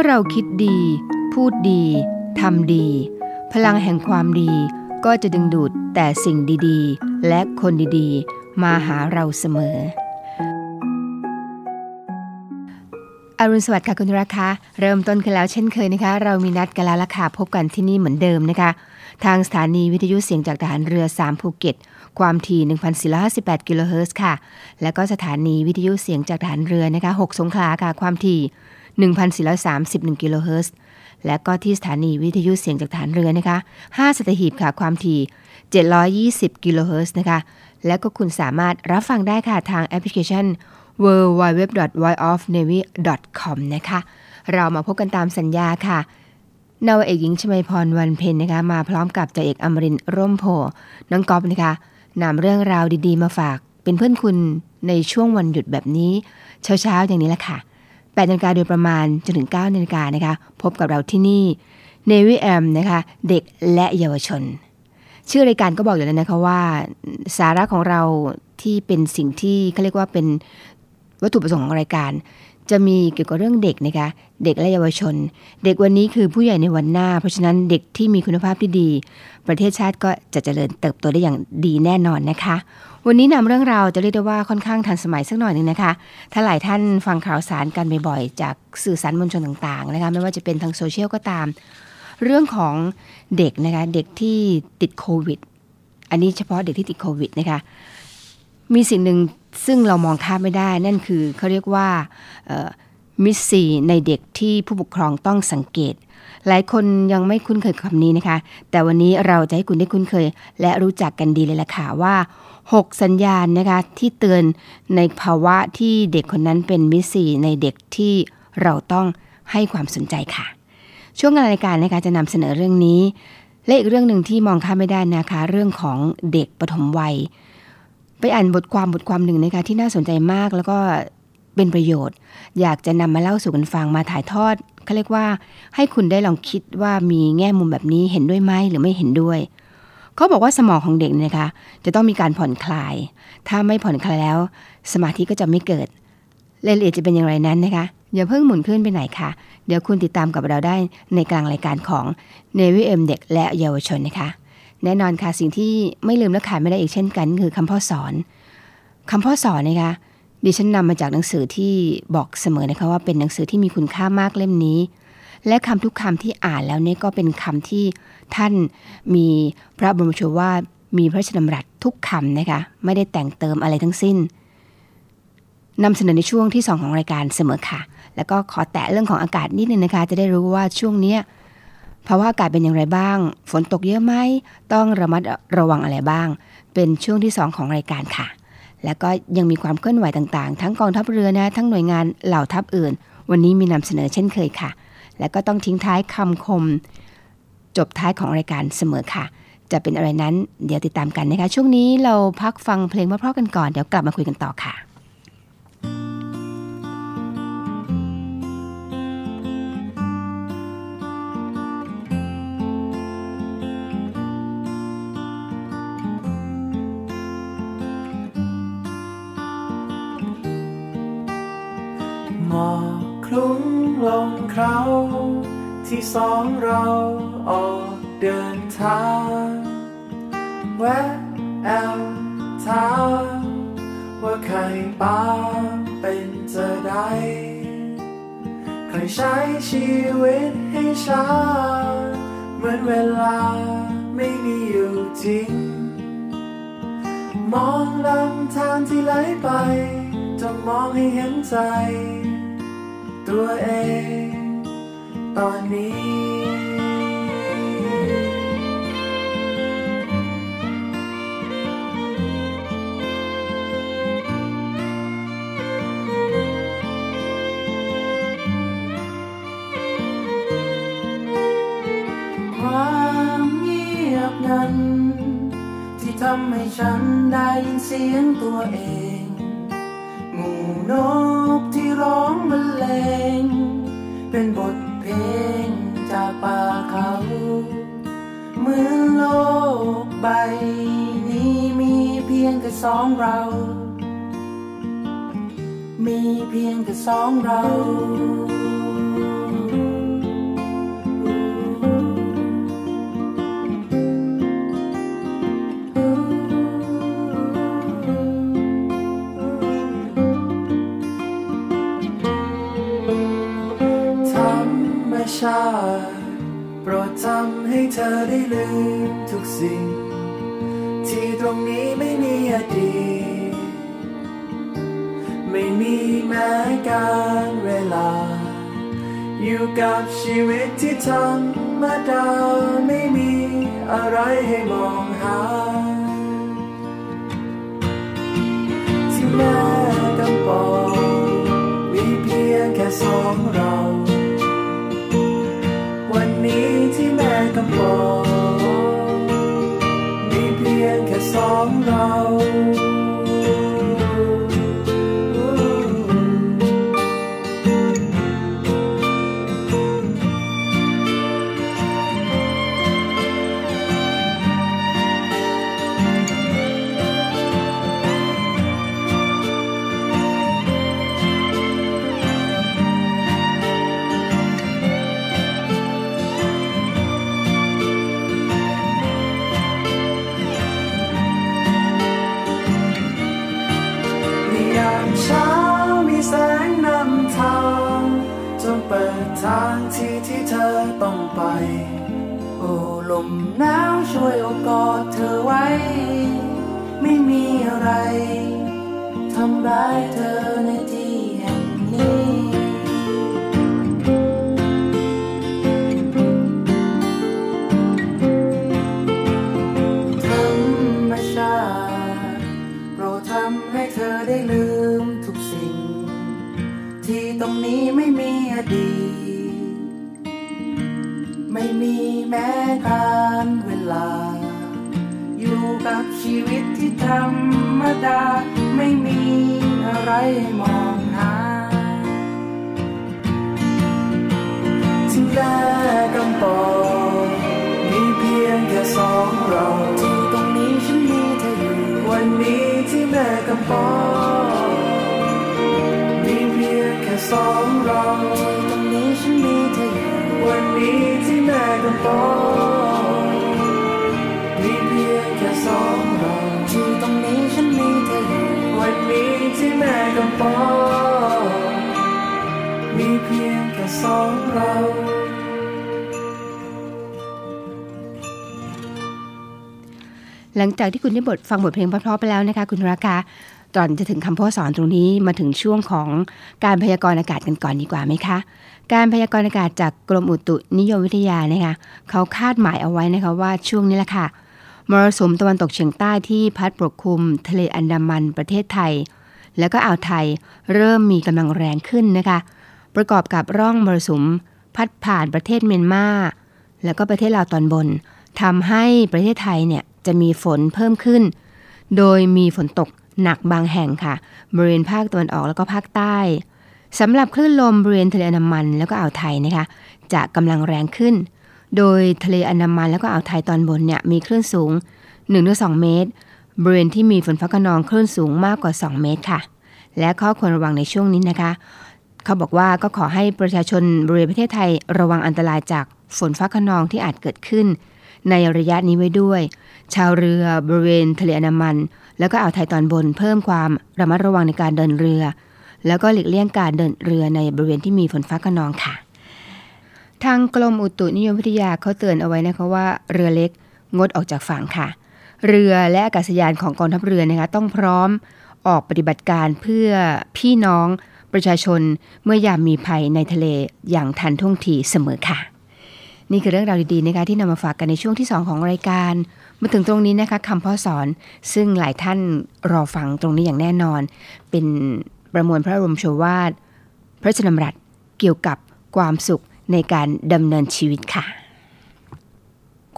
อเราคิดดี พูดดีทำดี พลังแห่งความดีก็จะดึงดูดแต่สิ่งดีๆ และคนดีๆ มาหาเราเสมอ อรุณสวัสดิ์ค่ะคุณราคาเริ่มต้นกันแล้วเช่นเคยนะคะ เรามีนัดกันแล้วละค่ะพบกันที่นี่เหมือนเดิมนะคะ ทางสถานีวิทยุเสียงจากทหารเรือ 3 ภูเก็ต ความถี่1,458กิโลเฮิรตซ์ค่ะ และก็สถานีวิทยุเสียงจากทหารเรือนะคะ 6 สงขลาค่ะความถี่ 1,431 กิโลเฮิรตซ์และก็ที่สถานีวิทยุเสียงจากฐานเรือนะคะ 5สัตหีบค่ะ ความถี่ 720 กิโลเฮิรตซ์นะคะ และก็คุณสามารถรับฟังได้ค่ะทางแอปพลิเคชัน w w w w i o f n a v y c o m นะคะ เรามาพบกันตามสัญญาค่ะนาวเอกหญิงชมาพรวันเพ็ญนะคะ มาพร้อมกับจ่าเอกอมรินร่มโพน้องกอฟนะคะนำเรื่องราวดีๆ มาฝาก เป็นเพื่อนคุณในช่วงวันหยุดแบบนี้ เช้าๆอย่างนี้แหละค่ะ 8นาฬิกาโดยประมาณจนถึง9นาฬิกานะคะ พบกับเราที่นี่ Navy M นะคะ เด็กและเยาวชน ชื่อรายการก็บอกอยู่แล้วนะคะว่า สาระของเราที่เป็นสิ่งที่เขาเรียกว่าเป็นวัตถุประสงค์ของรายการ จะมีเกี่ยวกับเรื่องเด็กนะคะ เด็กและเยาวชน เด็กวันนี้คือผู้ใหญ่ในวันหน้า เพราะฉะนั้นเด็กที่มีคุณภาพที่ดี ประเทศชาติก็จะเจริญเติบโตได้อย่างดีแน่นอนนะคะ วันนี้นำเรื่องราวจะเรียกได้ว่าค่อนข้างทันสมัยสักหน่อยหนึ่งนะคะ ถ้าหลายท่านฟังข่าวสารกันบ่อยๆจากสื่อสารมวลชนต่างๆนะคะ ไม่ว่าจะเป็นทางโซเชียลก็ตาม เรื่องของเด็กนะคะ เด็กที่ติดโควิด อันนี้เฉพาะเด็กที่ติดโควิดนะคะ มีสิ่งหนึ่ง ซึ่งเรามองข้ามไม่ได้นั่นคือเขาเรียกว่ามิสซีในเด็กที่ผู้ปกครองต้องสังเกต หลายคนยังไม่คุ้นเคยคำนี้นะคะ แต่วันนี้เราจะให้คุณได้คุ้นเคย และรู้จักกันดีเลยล่ะค่ะว่า 6 สัญญาณนะคะที่เตือนในภาวะที่เด็กคนนั้นเป็นมิสซีในเด็กที่เราต้องให้ความสนใจค่ะ ช่วงรายการนะคะจะนำเสนอเรื่องนี้และอีกเรื่องหนึ่งที่มองข้ามไม่ได้นะคะ เรื่องของเด็กปฐมวัย ไปอ่านบทความบทความหนึ่งนะคะที่น่าสนใจมากแล้วก็เป็นประโยชน์ อยากจะนำมาเล่าสู่กันฟังมาถ่ายทอดเขาเรียกว่าให้คุณได้ลองคิดว่ามีแง่มุมแบบนี้เห็นด้วยไหมหรือไม่เห็นด้วย เขาบอกว่าสมองของเด็กนะคะ จะต้องมีการผ่อนคลาย ถ้าไม่ผ่อนคลายแล้ว สมาธิก็จะไม่เกิดรายละเอียดจะเป็นอย่างไรนั้นนะคะอย่าเพิ่งหมุนขึ้นไปไหนค่ะ เดี๋ยวคุณติดตามกับเราได้ในกลางรายการของ n นวิเอ็มเด็กและเยาวชนนะคะ แน่นอนค่ะสิ่งที่ไม่ลืมและขาดไม่ได้อีกเช่นกัน คือคำพ่อสอนคำพ่อสอนนะคะดิฉันนำมาจากหนังสือที่บอกเสมอนะคะว่าเป็นหนังสือที่มีคุณค่ามากเล่มนี้ และคำทุกคำที่อ่านแล้วเนี่ยก็เป็นคำที่ท่านมีพระบรมโชวาทมีพระราชดำรัสทุกคำนะคะไม่ได้แต่งเติมอะไรทั้งสิ้นนำเสนอในช่วงที่ 2 ของรายการเสมอค่ะ แล้วก็ขอแตะเรื่องของอากาศนิดนึงนะคะ จะได้รู้ว่าช่วงนี้ ภาวะอากาศเป็นอย่างไรบ้าง ฝนตกเยอะไหม ต้องระมัดระวังอะไรบ้าง เป็นช่วงที่ 2 ของรายการค่ะ แล้วก็ยังมีความเคลื่อนไหวต่างๆ ทั้งกองทัพเรือนะ ทั้งหน่วยงานเหล่าทัพอื่น วันนี้มีนำเสนอเช่นเคยค่ะ แล้วก็ต้องทิ้งท้ายคำคม จบท้ายของรายการเสมอค่ะ จะเป็นอะไรนั้น เดี๋ยวติดตามกันนะคะ ช่วงนี้เราพักฟังเพลงเพราะๆกันก่อน เดี๋ยวกลับมาคุยกันต่อค่ะหม คลุ้งลงเคราที่สองเราออกเดินทางแวะแอลทาว่าใครป้าเป็นจะได้ใครใช้ชีวิตให้ช้าเหมือนเวลาไม่มีอยู่จริง มองลำทางที่ไหลไป จะมองให้เห็นใจ ตัวเอง ตอนนี้ ความเงียบนั้น ที่ทำให้ฉันได้ยินเสียงตัวเอง สองเราชาติโปรดทำให้เธอได้ลืมทุกสิ่ง ที่ตรงนี้ไม่มีอดีต ไม่มีแม้การเวลา อยู่กับชีวิตที่ธรรมดาไม่มีอะไรให้มองหา ที่แม่กำปองมีเพียงแค่สองเรา หนาวช่วยอบกอดเธอไว้ ไม่มีอะไรทำร้ายเธอใน ลา อยู่กับชีวิตที่ธรรมดา ไม่มีอะไรให้มองหาที่แม่กำปองมีเพียงแค่สองเราที่ตรงนี้ฉันมีเธออยู่ วันนี้ที่แม่กำปองมีเพียงแค่สองเราที่ตรงนี้ฉันมีเธออยู่ วันนี้ที่แม่กำปอง กำปอมีเพียงแค่สองเราหลังจากที่คุณได้บทฟังบทเพลงเพราะๆไปแล้วนะคะ คุณราคาก่อนจะถึงคำพ่อสอนตรงนี้มาถึงช่วงของการพยากรณ์อากาศกันก่อนดีกว่าไหมคะ การพยากรณ์อากาศจากกรมอุตุนิยมวิทยานะคะเขาคาดหมายเอาไว้นะคะว่าช่วงนี้แหละค่ะมรสุมตะวันตกเฉียงใต้ที่พัดปกคลุม ทะเลอันดามันประเทศไทย แล้วก็อ่าวไทยเริ่มมีกำลังแรงขึ้นนะคะ ประกอบกับร่องมรสุมพัดผ่านประเทศเมียนมาแล้วก็ประเทศลาวตอนบนทำให้ประเทศไทยเนี่ยจะมีฝนเพิ่มขึ้น โดยมีฝนตกหนักบางแห่งค่ะ บริเวณภาคตะวันออกแล้วก็ภาคใต้สำหรับคลื่นลมบริเวณทะเลอันดามันแล้วก็อ่าวไทยนะคะจะกำลังแรงขึ้น โดยทะเลอันดามันแล้วก็อ่าวไทยตอนบนเนี่ยมีคลื่นสูง 1-2 เมตร บริเวณที่มีฝนฟ้าขนองคลื่นสูงมากกว่า 2 เมตรค่ะ และข้อควรระวังในช่วงนี้นะคะ เขาบอกว่าก็ขอให้ประชาชนบริเวณประเทศไทยระวังอันตรายจากฝนฟ้าขนองที่อาจเกิดขึ้น ในระยะนี้ไว้ด้วย ชาวเรือบริเวณทะเลอันมัน แล้วก็อ่าวไทยตอนบนเพิ่มความระมัดระวังในการเดินเรือ แล้วก็หลีกเลี่ยงการเดินเรือในบริเวณที่มีฝนฟ้าขนองค่ะ ทางกรมอุตุนิยมวิทยาเขาเตือนเอาไว้นะคะว่าเรือเล็กงดออกจากฝั่งค่ะ เรือและอากาศยานของกองทัพเรือนะคะต้องพร้อมออกปฏิบัติการเพื่อพี่น้องประชาชนเมื่อยามมีภัยในทะเลอย่างทันท่วงทีเสมอค่ะ นี่คือเรื่องราวดีๆนะคะที่นำมาฝากกันในช่วงที่ 2 ของรายการ มาถึงตรงนี้นะคะคำพ่อสอนซึ่งหลายท่านรอฟังตรงนี้อย่างแน่นอน เป็นประมวลพระรมโชวาท พระชนมรัตเกี่ยวกับความสุขในการดำเนินชีวิตค่ะ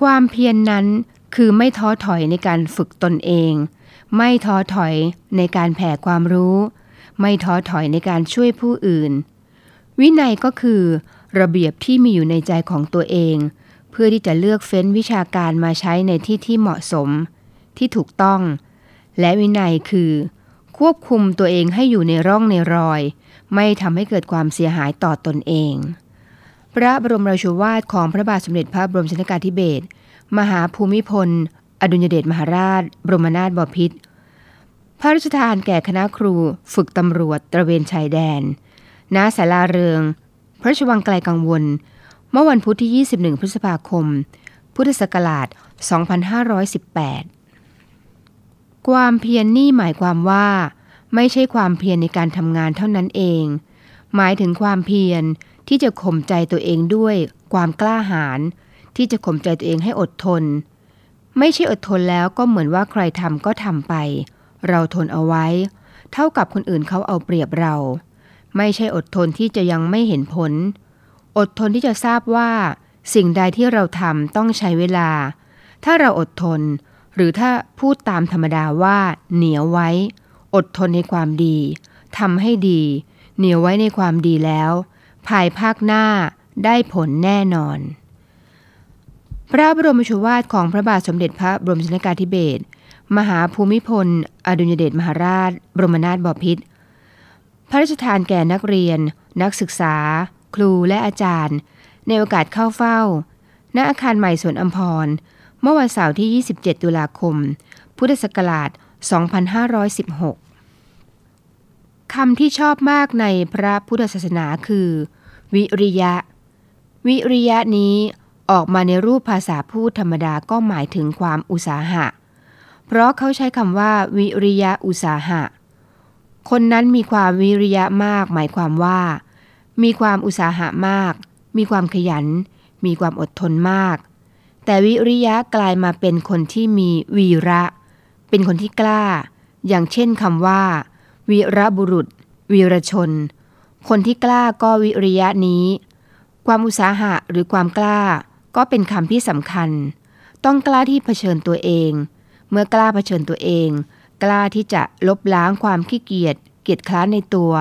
ความเพียรนนั้น คือไม่ท้อถอยในการฝึกตนเอง ไม่ท้อถอยในการแผ่ความรู้ ไม่ท้อถอยในการช่วยผู้อื่น วินัยก็คือระเบียบที่มีอยู่ในใจของตัวเอง เพื่อที่จะเลือกเฟ้นวิชาการมาใช้ในที่ที่เหมาะสม ที่ถูกต้อง และวินัยคือ ควบคุมตัวเองให้อยู่ในร่องในรอย ไม่ทำให้เกิดความเสียหายต่อตนเอง พระบรมราโชวาทของพระบาทสมเด็จพระบรมชนกาธิเบศร มหาภูมิพล อดุลยเดชมหาราช บรมนาถบพิตรพระราชทานแก่คณะครูฝึกตำรวจตระเวนชายแดนณศาลาเรืองพระราชวังไกลกังวล เมื่อวันพุธที่ 21 พฤษภาคม พุทธศักราช 2518 ความเพียรนนี่หมายความว่า ไม่ใช่ความเพียรในการทำงานเท่านั้นเอง หมายถึงความเพียรที่จะข่มใจตัวเองด้วยความกล้าหาญ ที่จะข่มใจตัวเองให้อดทน ไม่ใช่อดทนแล้วก็เหมือนว่าใครทำก็ทำไป เราทนเอาไว้ เท่ากับคนอื่นเขาเอาเปรียบเรา ไม่ใช่อดทนที่จะยังไม่เห็นผล อดทนที่จะทราบว่า สิ่งใดที่เราทำต้องใช้เวลา ถ้าเราอดทน หรือถ้าพูดตามธรรมดาว่า เหนียวไว้ อดทนในความดีทำให้ดี เหนียวไว้ในความดีแล้ว ภายภาคหน้าได้ผลแน่นอน พระบรมโชวาทของพระบาทสมเด็จพระบรมชนกาธิเบศรมหาภูมิพล อดุลยเดชมหาราช บรมนาถบพิตรพระราชทานแก่นักเรียน นักศึกษา ครูและอาจารย์ ในโอกาสเข้าเฝ้า ณอาคารใหม่สวนอัมพร เมื่อวันเสาร์ที่ 27 ตุลาคม พุทธศักราช 2516 คำที่ชอบมากในพระพุทธศาสนาคือ วิริยะ วิริยะนี้ ออกมาในรูปภาษาพูดธรรมดาก็หมายถึงความอุตสาหะ เพราะเขาใช้คำว่า วิริยะอุตสาหะ คนนั้นมีความวิริยะมาก หมายความว่า มีความอุตสาหะมาก มีความขยัน มีความอดทนมาก แต่วิริยะกลายมาเป็นคนที่มีวีระ เป็นคนที่กล้า อย่างเช่นคำว่า วีระบุรุษ วีรชน คนที่กล้าก็วิริยะนี้ ความอุตสาหะหรือความกล้า ก็เป็นคำที่สำคัญ ต้องกล้าที่เผชิญตัวเอง เมื่อกล้าเผชิญตัวเอง กล้าที่จะลบล้างความขี้เกียจเกียจคร้านในตัว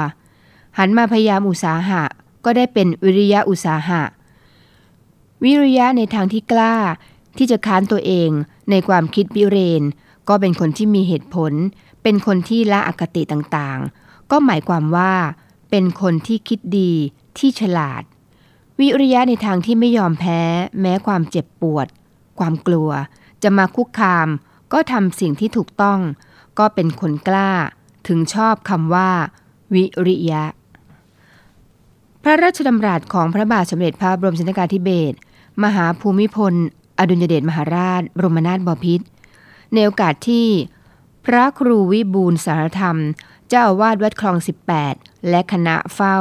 หันมาพยายามอุตสาหะ ก็ได้เป็นวิริยะอุตสาหะ วิริยะในทางที่กล้าที่จะค้านตัวเองในความคิดวิเรน ก็เป็นคนที่มีเหตุผล เป็นคนที่ละอคติต่างๆ ก็หมายความว่า เป็นคนที่คิดดีที่ฉลาด วิริยะในทางที่ไม่ยอมแพ้ แม้ความเจ็บปวด ความกลัว จะมาคุกคาม ก็ทำสิ่งที่ถูกต้อง ก็เป็นคนกล้า ถึงชอบคำว่า วิริยะ พระราชดำรัสของพระบาทสมเด็จพระบรมชนกาธิเบศรมหาภูมิพล อดุลยเดชมหาราช บรมนาถบพิตรในโอกาสที่ พระครูวิบูลสารธรรม เจ้าอาวาสวัดคลอง 18 และคณะเฝ้า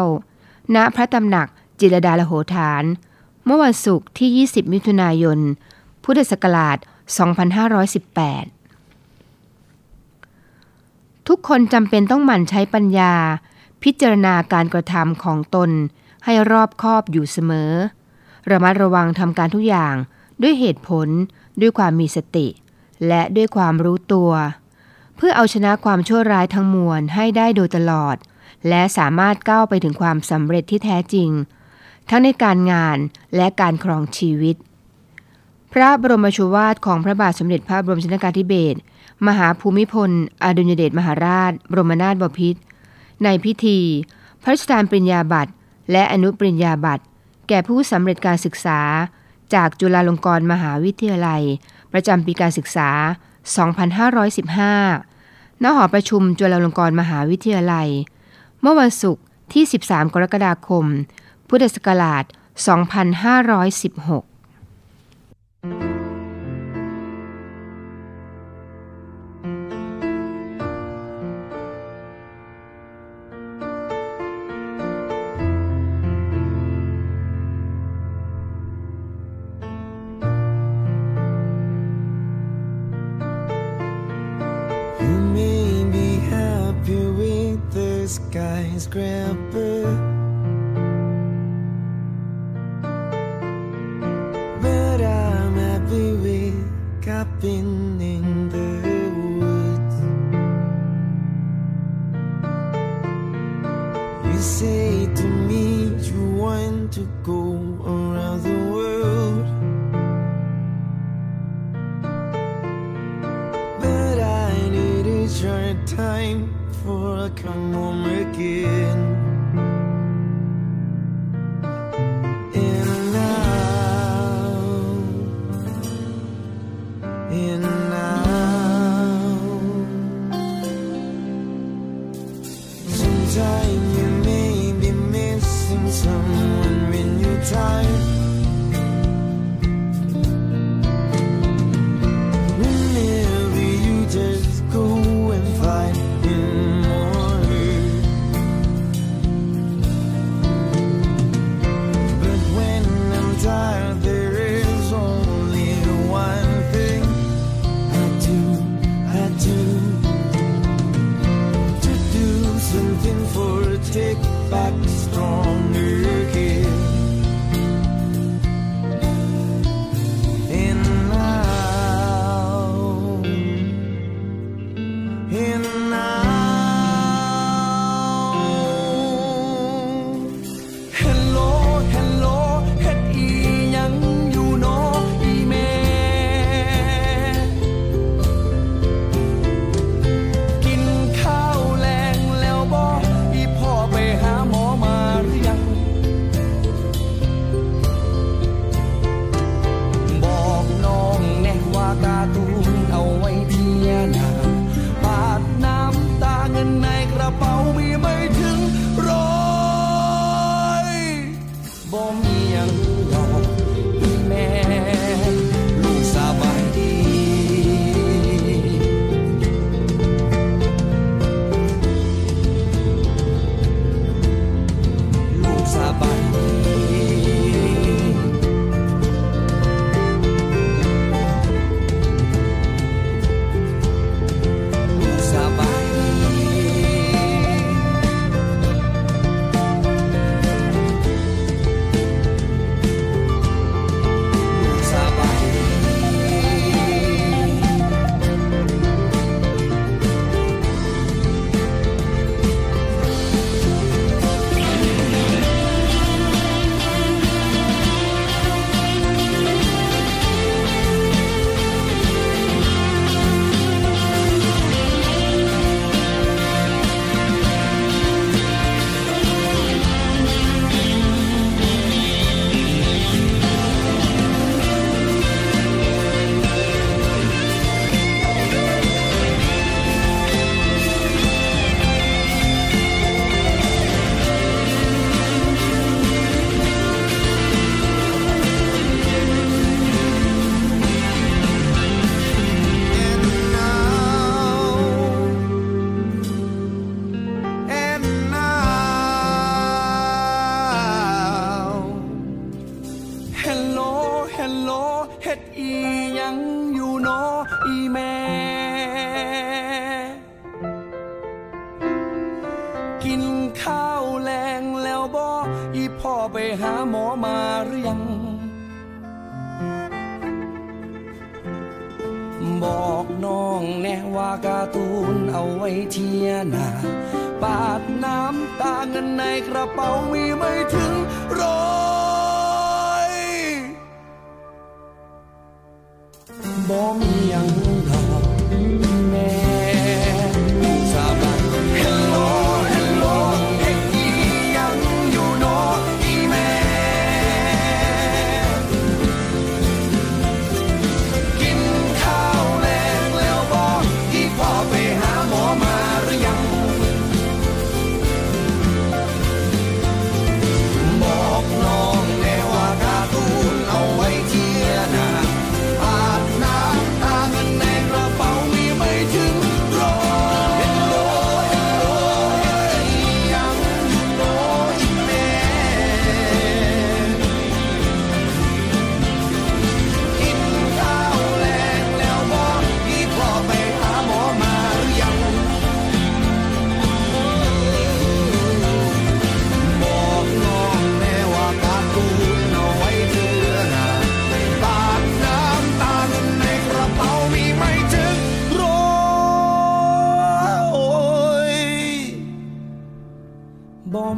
ณพระตำหนัก จิรดาลโหฐาน เมื่อวันศุกร์ที่ 20 มิถุนายน พุทธศักราช 2518 ทุกคนจำเป็นต้องหมั่นใช้ปัญญา พิจารณาการกระทำของตนให้รอบคอบอยู่เสมอ ระมัดระวังทำการทุกอย่างด้วยเหตุผล ด้วยความมีสติ และด้วยความรู้ตัว เพื่อเอาชนะความชั่วร้ายทั้งมวลให้ได้โดยตลอด และสามารถก้าวไปถึงความสำเร็จที่แท้จริง ทั้งในการงานและการครองชีวิต พระบรมโชวาทของพระบาทสมเด็จพระบรมชนกาธิเบศรมหาภูมิพล อดุลยเดชมหาราช บรมนาถบพิตรในพิธี พระราชทานปริญญาบัตร และอนุปริญญาบัตร แก่ผู้สำเร็จการศึกษา จากจุฬาลงกรณ์มหาวิทยาลัย ประจำปีการศึกษา 2515 ณ หอประชุมจุฬาลงกรณ์มหาวิทยาลัย เมื่อวันศุกร์ที่ 13 กรกฎาคม พุทธศักราช 2516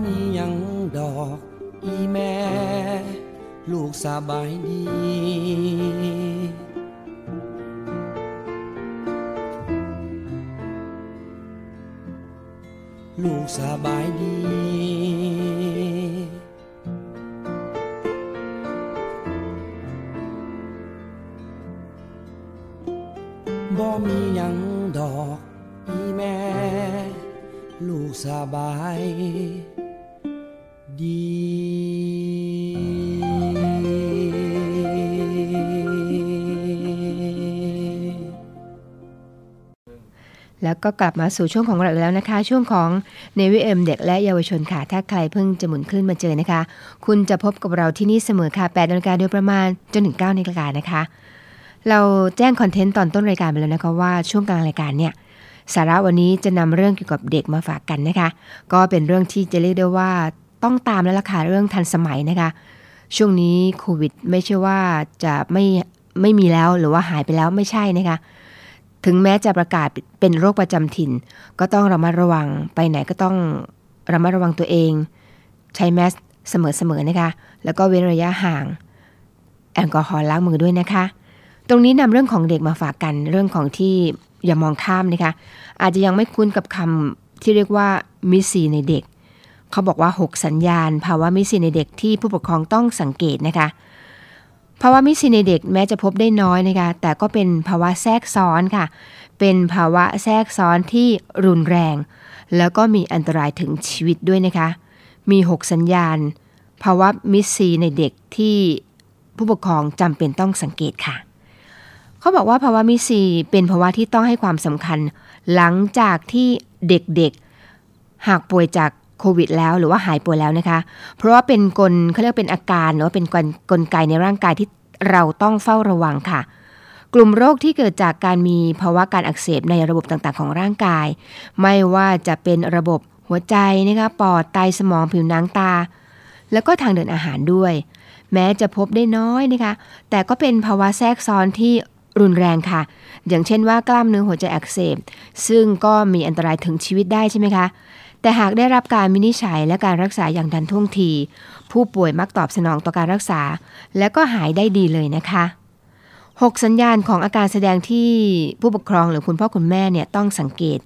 มียังดอกอีแม่ ลูกสบายดี ลูกสบายดี ก็กลับมาสู่ช่วงของเราแล้วนะคะ ช่วงของ n นวิเอ็มเด็กและเยาวชนค่ะ ถ้าใครเพิ่งจะหมุนคลื่นมาเจอนะคะ คุณจะพบกับเราที่นี่เสมอค่ะ8นาฬิกาโดยประมาณจนถึง9นาฬิกานะคะ เราแจ้งคอนเทนต์ตอนต้นรายการไปแล้วนะคะว่าช่วงกลางรายการเนี่ยสาระวันนี้จะนำเรื่องเกี่ยวกับเด็กมาฝากกันนะคะ ก็เป็นเรื่องที่จะเรียกได้ว่าต้องตามแล้วล่ะค่ะเรื่องทันสมัยนะคะ ช่วงนี้โควิด ไม่ใช่ว่าจะไม่ไม่มีแล้วหรือว่าหายไปแล้วไม่ใช่นะคะ ถึงแม้จะประกาศเป็นโรคประจำถิ่น ก็ต้องระมัดระวังไปไหนก็ต้องระมัดระวังตัวเอง ใช้แมสเสมอๆนะคะ แล้วก็เว้นระยะห่าง แอลกอฮอล์ล้างมือด้วยนะคะ ตรงนี้นำเรื่องของเด็กมาฝากกันเรื่องของที่อย่ามองข้ามนะคะ อาจจะยังไม่คุ้นกับคำที่เรียกว่ามิซีในเด็ก เขาบอกว่า 6 สัญญาณ ภาวะมิซีในเด็กที่ผู้ปกครองต้องสังเกตนะคะ ภาวะมิสซีในเด็กแม้จะพบได้น้อยนะคะ แต่ก็เป็นภาวะแทรกซ้อนค่ะ เป็นภาวะแทรกซ้อนที่รุนแรง แล้วก็มีอันตรายถึงชีวิตด้วยนะคะ มี 6 สัญญาณ ภาวะมิสซีในเด็กที่ผู้ปกครองจำเป็นต้องสังเกตค่ะ เขาบอกว่าภาวะมิสซีเป็นภาวะที่ต้องให้ความสำคัญ หลังจากที่เด็กๆ หากป่วยจาก โควิดแล้วหรือว่าหายป่วยแล้วนะคะ เพราะว่าเป็นกลเขาเรียกเป็นอาการหรือว่าเป็นกลกลไกในร่างกายที่เราต้องเฝ้าระวังค่ะ กลุ่มโรคที่เกิดจากการมีภาวะการอักเสบในระบบต่างๆ ของร่างกาย ไม่ว่าจะเป็นระบบหัวใจนะคะปอดไตสมองผิวหนังตา แล้วก็ทางเดินอาหารด้วย แม้จะพบได้น้อยนะคะ แต่ก็เป็นภาวะแทรกซ้อนที่รุนแรงค่ะ อย่างเช่นว่ากล้ามเนื้อหัวใจอักเสบ ซึ่งก็มีอันตรายถึงชีวิตได้ใช่ไหมคะ แต่หากได้รับการวินิจฉัยและการรักษาอย่างทันท่วงที ผู้ป่วยมักตอบสนองต่อการรักษา และก็หายได้ดีเลยนะคะ 6 สัญญาณของอาการแสดงที่ผู้ปกครองหรือคุณพ่อคุณแม่เนี่ยต้องสังเกต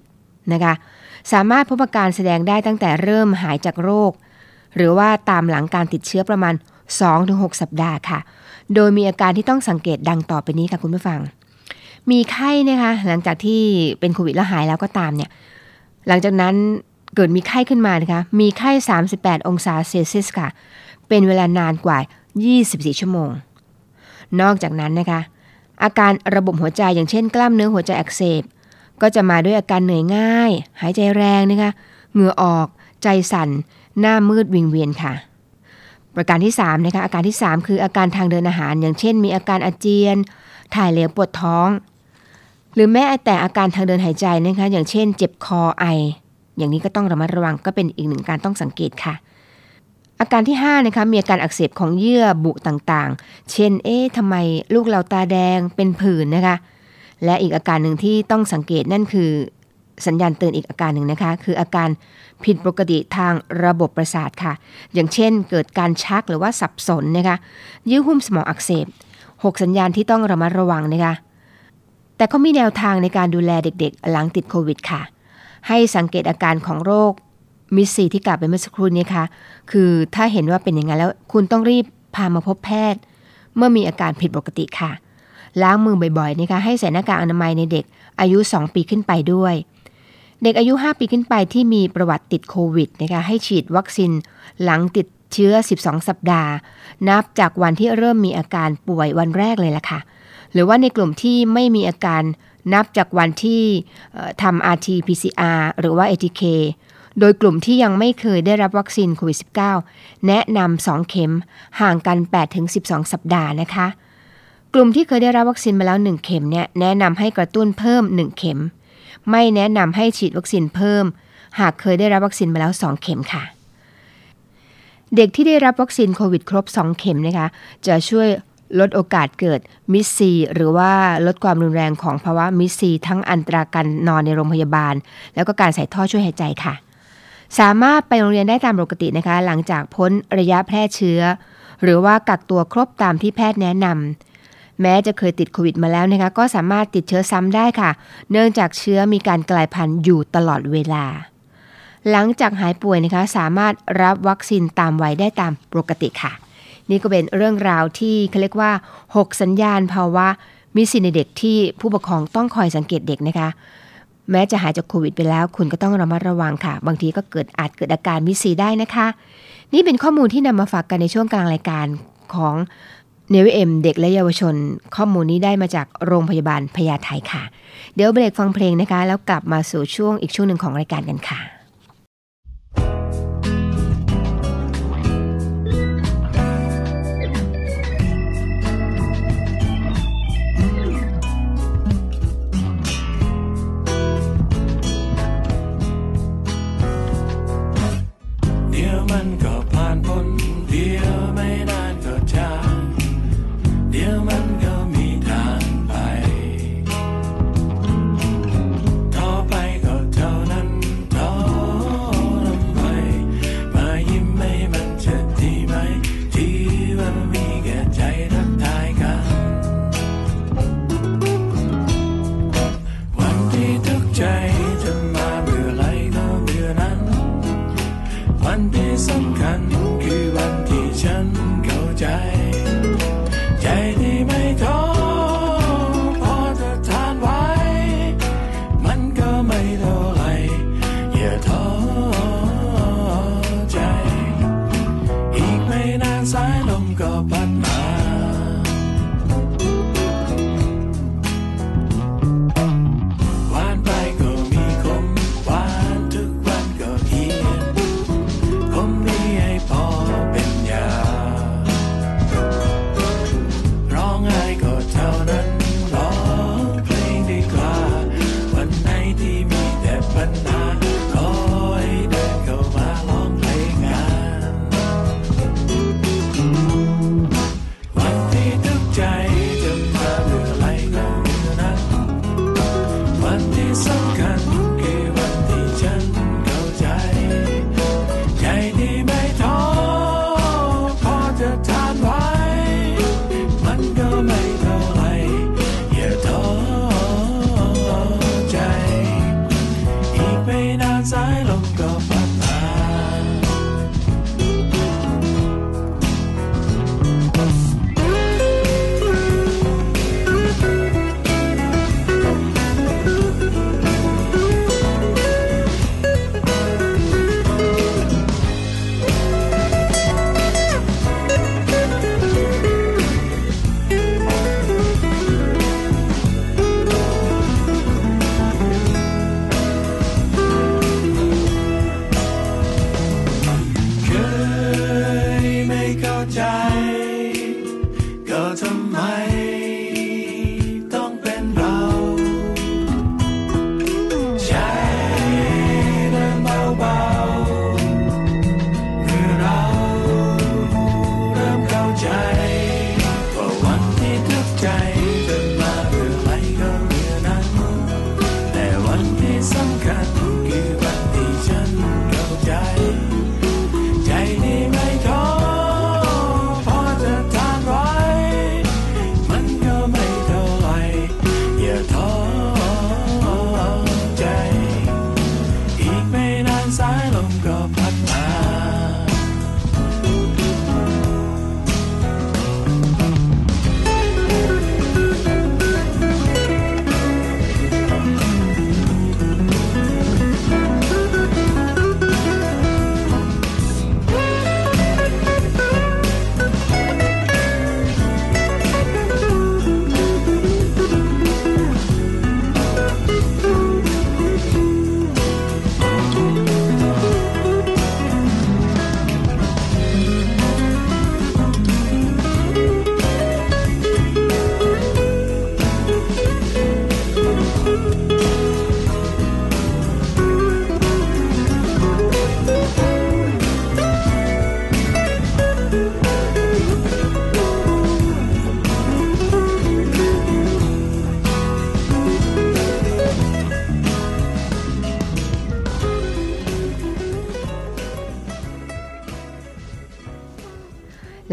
นะคะสามารถพบอาการแสดงได้ตั้งแต่เริ่มหายจากโรค หรือว่าตามหลังการติดเชื้อประมาณ 2-6 สัปดาห์ค่ะ โดยมีอาการที่ต้องสังเกตดังต่อไปนี้ค่ะคุณผู้ฟัง มีไข้นะคะหลังจากที่เป็นโควิดแล้วหายแล้วก็ตามเนี่ยหลังจากนั้น เกิดมีไข้ขึ้นมานะคะ มีไข้ 38 องศาเซลเซียสค่ะ เป็นเวลานานกว่า 24 ชั่วโมง นอกจากนั้นนะคะ อาการระบบหัวใจอย่างเช่นกล้ามเนื้อหัวใจอักเสบ ก็จะมาด้วยอาการเหนื่อยง่าย หายใจแรงนะคะ เหงื่อออก ใจสั่น หน้ามืดวิงเวียนค่ะ ประการที่3นะคะ อาการที่ 3 คืออาการทางเดินอาหาร อย่างเช่น มีอาการอาเจียน ถ่ายเหลวปวดท้อง หรือแม้แต่อาการทางเดินหายใจนะคะ อย่างเช่น เจ็บคอไอ อย่างนี้ก็ต้องระมัดระวังก็เป็นอีกหนึ่งการต้องสังเกตค่ะ อาการที่ 5 นะคะ มีอาการอักเสบของเยื่อบุต่างๆ เช่น เอ๊ะทำไมลูกเราตาแดงเป็นผื่นนะคะ และอีกอาการหนึ่งที่ต้องสังเกตนั่นคือสัญญาณเตือนอีกอาการหนึ่งนะคะ คืออาการผิดปกติทางระบบประสาทค่ะ อย่างเช่น เกิดการชักหรือว่าสับสนนะคะยื่อหุ้มสมองอักเสบ 6 สัญญาณที่ต้องระมัดระวังนะคะแต่เขามีแนวทางในการดูแลเด็กๆ หลังติดโควิดค่ะ ให้สังเกตอาการของโรคมิสซีที่กล่าวไปเมื่อสักครู่นี้ค่ะ คือถ้าเห็นว่าเป็นอย่างนั้นแล้ว คุณต้องรีบพามาพบแพทย์ เมื่อมีอาการผิดปกติค่ะ ล้างมือบ่อยๆนะคะให้ใส่หน้ากากอนามัยในเด็กอายุ 2 ปีขึ้นไปด้วย เด็กอายุ 5 ปีขึ้นไปที่มีประวัติติดโควิดนะคะให้ฉีดวัคซีนหลังติดเชื้อ 12 สัปดาห์ นับจากวันที่เริ่มมีอาการป่วยวันแรกเลยล่ะค่ะ หรือว่าในกลุ่มที่ไม่มีอาการ นับจากวันที่ทำ RT-PCR หรือว่า ATK โดยกลุ่มที่ยังไม่เคยได้รับวัคซีนโควิด -19 แนะนำ 2 เข็มห่างกัน 8-12 สัปดาห์นะคะ กลุ่มที่เคยได้รับวัคซีนมาแล้ว 1 เข็มเนี่ยแนะนำให้กระตุ้นเพิ่ม 1 เข็ม ไม่แนะนำให้ฉีดวัคซีนเพิ่ม หากเคยได้รับวัคซีนมาแล้ว 2 เข็มค่ะ เด็กที่ได้รับวัคซีนโควิดครบ 2 เข็มนะคะ จะช่วย ลดโอกาสเกิด MIS-C หรือว่าลดความรุนแรงของภาวะ MIS-C ทั้งอัตราการนอนในโรงพยาบาล แล้วก็การใส่ท่อช่วยหายใจค่ะ สามารถไปโรงเรียนได้ตามปกตินะคะ หลังจากพ้นระยะแพร่เชื้อ หรือว่ากักตัวครบตามที่แพทย์แนะนำแม้จะเคยติดโควิดมาแล้วนะคะก็สามารถติดเชื้อซ้ำได้ค่ะ เนื่องจากเชื้อมีการกลายพันธุ์อยู่ตลอดเวลา หลังจากหายป่วยนะคะสามารถรับวัคซีนตามวัยได้ตามปกติค่ะ นี่ก็เป็นเรื่องราวที่เขาเรียกว่า 6 สัญญาณภาวะ MIS-C ในเด็กที่ผู้ปกครองต้องคอยสังเกตเด็กนะคะ แม้จะหายจากโควิดไปแล้ว คุณก็ต้องระมัดระวังค่ะ บางทีก็เกิดอาจเกิดอาการ MIS-C ได้นะคะ นี่เป็นข้อมูลที่นำมาฝากกันในช่วงกลางรายการของเนวิเอ็มเด็กและเยาวชน ข้อมูลนี้ได้มาจากโรงพยาบาลพญาไทค่ะ เดี๋ยวเบรกฟังเพลงนะคะ แล้วกลับมาสู่ช่วงอีกช่วงหนึ่งของรายการกันค่ะ มันก็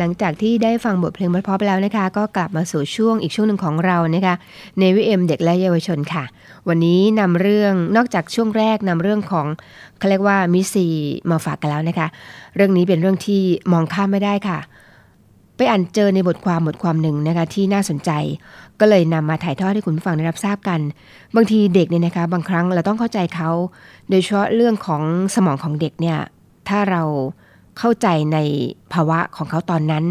หลังจากที่ได้ฟังบทเพลงเพราะไปแล้วนะคะ ก็กลับมาสู่ช่วงอีกช่วงหนึ่งของเรานะคะในวิเอ็มเด็กและเยาวชนค่ะ วันนี้นำเรื่องนอกจากช่วงแรกนำเรื่องของเขาเรียกว่า MIS-C มาฝากกันแล้วนะคะ เรื่องนี้เป็นเรื่องที่มองข้ามไม่ได้ค่ะ ไปอ่านเจอในบทความบทความหนึ่งนะคะที่น่าสนใจ ก็เลยนำมาถ่ายทอดให้คุณผู้ฟังได้รับทราบกัน บางทีเด็กเนี่ยนะคะ บางครั้งเราต้องเข้าใจเขา โดยเฉพาะเรื่องของสมองของเด็กเนี่ยถ้าเรา เข้าใจในภาวะของเขาตอนนั้น